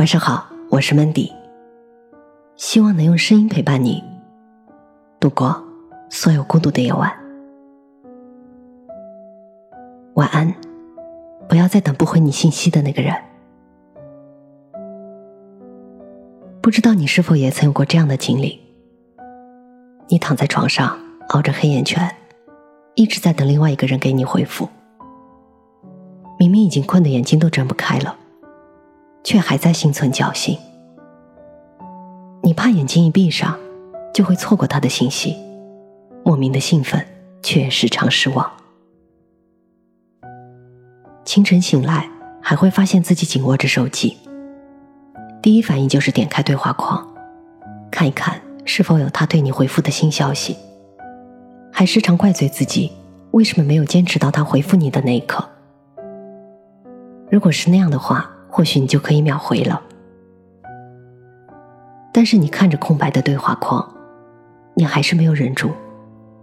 晚上好，我是 Mandy，希望能用声音陪伴你度过所有孤独的夜晚。晚安，不要再等不回你信息的那个人。不知道你是否也曾有过这样的经历？你躺在床上熬着黑眼圈，一直在等另外一个人给你回复，明明已经困得眼睛都睁不开了。却还在心存侥幸，你怕眼睛一闭上，就会错过他的信息，莫名的兴奋，却时常失望。清晨醒来，还会发现自己紧握着手机，第一反应就是点开对话框，看一看是否有他对你回复的新消息，还时常怪罪自己为什么没有坚持到他回复你的那一刻。如果是那样的话。或许你就可以秒回了，但是你看着空白的对话框，你还是没有忍住，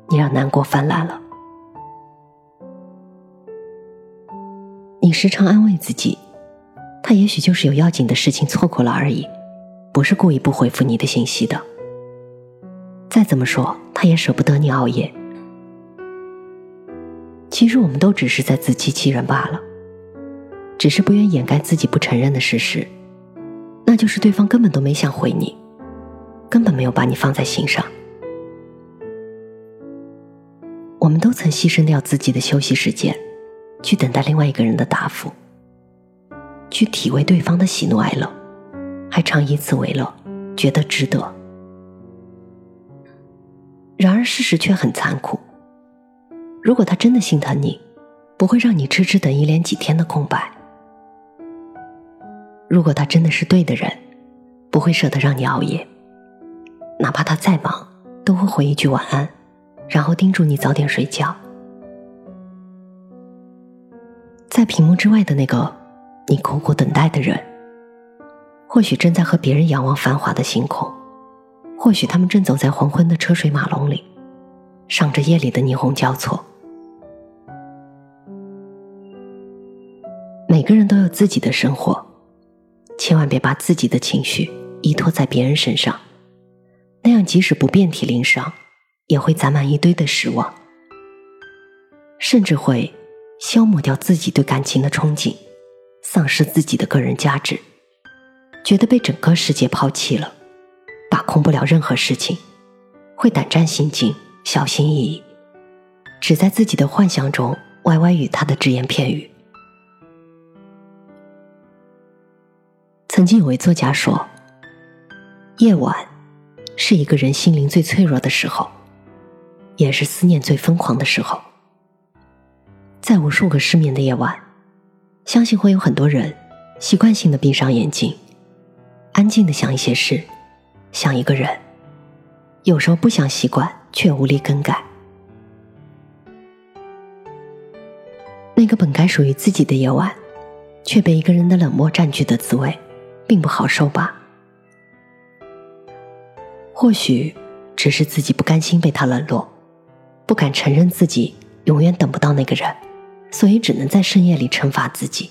你让难过泛滥了。你时常安慰自己，他也许就是有要紧的事情错过了而已，不是故意不回复你的信息的。再怎么说，他也舍不得你熬夜。其实我们都只是在自欺欺人罢了。只是不愿掩盖自己不承认的事实，那就是对方根本都没想回你，根本没有把你放在心上。我们都曾牺牲掉自己的休息时间，去等待另外一个人的答复，去体味对方的喜怒哀乐，还常以此为乐，觉得值得。然而事实却很残酷，如果他真的心疼你，不会让你痴痴等一连几天的空白。如果他真的是对的人，不会舍得让你熬夜，哪怕他再忙，都会回一句晚安，然后叮嘱你早点睡觉。在屏幕之外的那个你苦苦等待的人，或许正在和别人仰望繁华的星空，或许他们正走在黄昏的车水马龙里，赏着夜里的霓虹交错。每个人都有自己的生活。千万别把自己的情绪依托在别人身上，那样即使不遍体鳞伤，也会攒满一堆的失望，甚至会消磨掉自己对感情的憧憬，丧失自己的个人价值，觉得被整个世界抛弃了，把控不了任何事情，会胆战心惊、小心翼翼，只在自己的幻想中歪歪与他的只言片语。曾经有位作家说：“夜晚是一个人心灵最脆弱的时候，也是思念最疯狂的时候。在无数个失眠的夜晚，相信会有很多人习惯性的闭上眼睛，安静的想一些事，想一个人。有时候不想习惯，却无力更改。那个本该属于自己的夜晚，却被一个人的冷漠占据的滋味。”并不好受吧？或许只是自己不甘心被他冷落，不敢承认自己永远等不到那个人，所以只能在深夜里惩罚自己，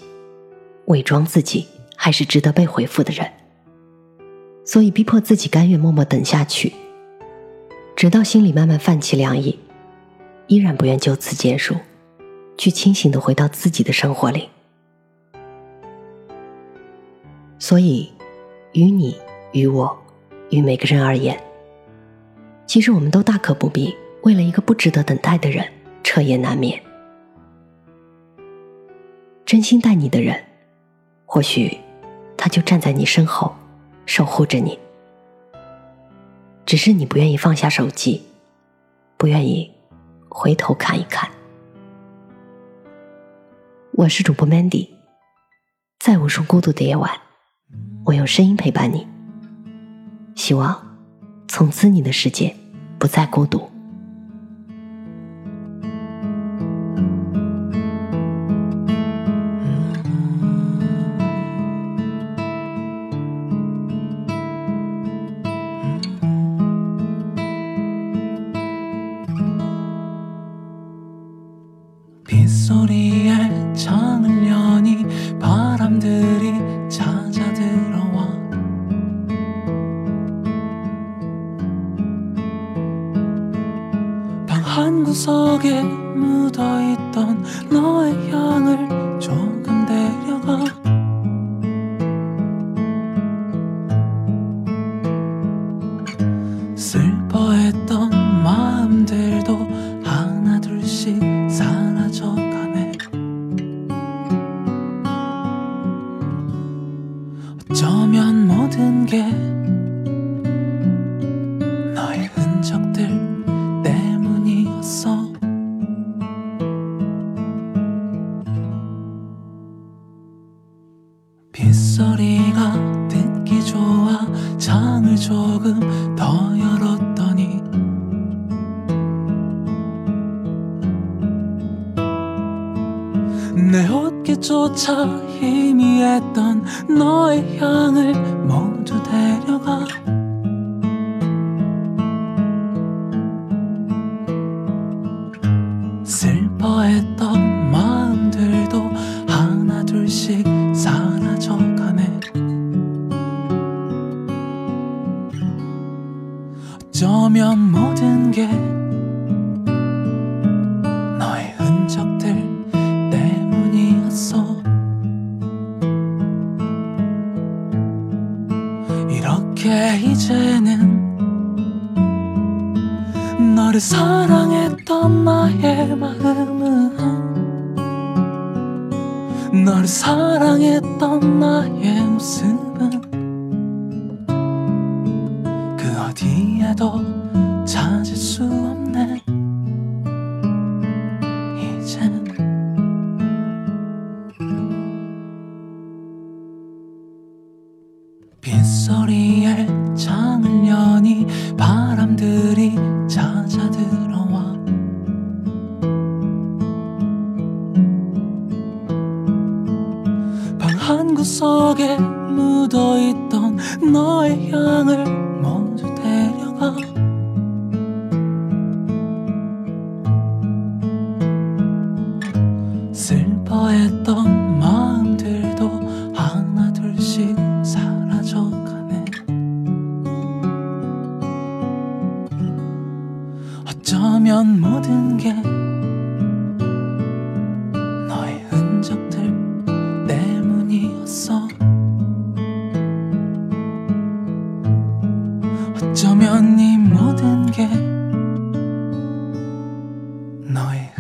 伪装自己还是值得被回复的人，所以逼迫自己甘愿默默等下去，直到心里慢慢泛起凉意，依然不愿就此结束，去清醒的回到自己的生活里。所以，于你、于我、于每个人而言，其实我们都大可不必为了一个不值得等待的人彻夜难眠。真心待你的人，或许他就站在你身后，守护着你。只是你不愿意放下手机，不愿意回头看一看。我是主播 Mandy，在无数孤独的夜晚。我用声音陪伴你，希望从此你的世界不再孤独。 한 구석에 묻어있던 너의 향을 조금 데려가 내 어깨조차 희미했던 너의 향을 모두 데려가 너를 사랑했던 나의 마음은 너를 사랑했던 나의 모습은 그 어디에도 구석에 묻어있던 너의 향을 모두 데려가. 슬퍼했던 마음들도 하나 둘씩 사라져가네. 어쩌면 모든 게 있었어. 어쩌면 이 모든 게 너의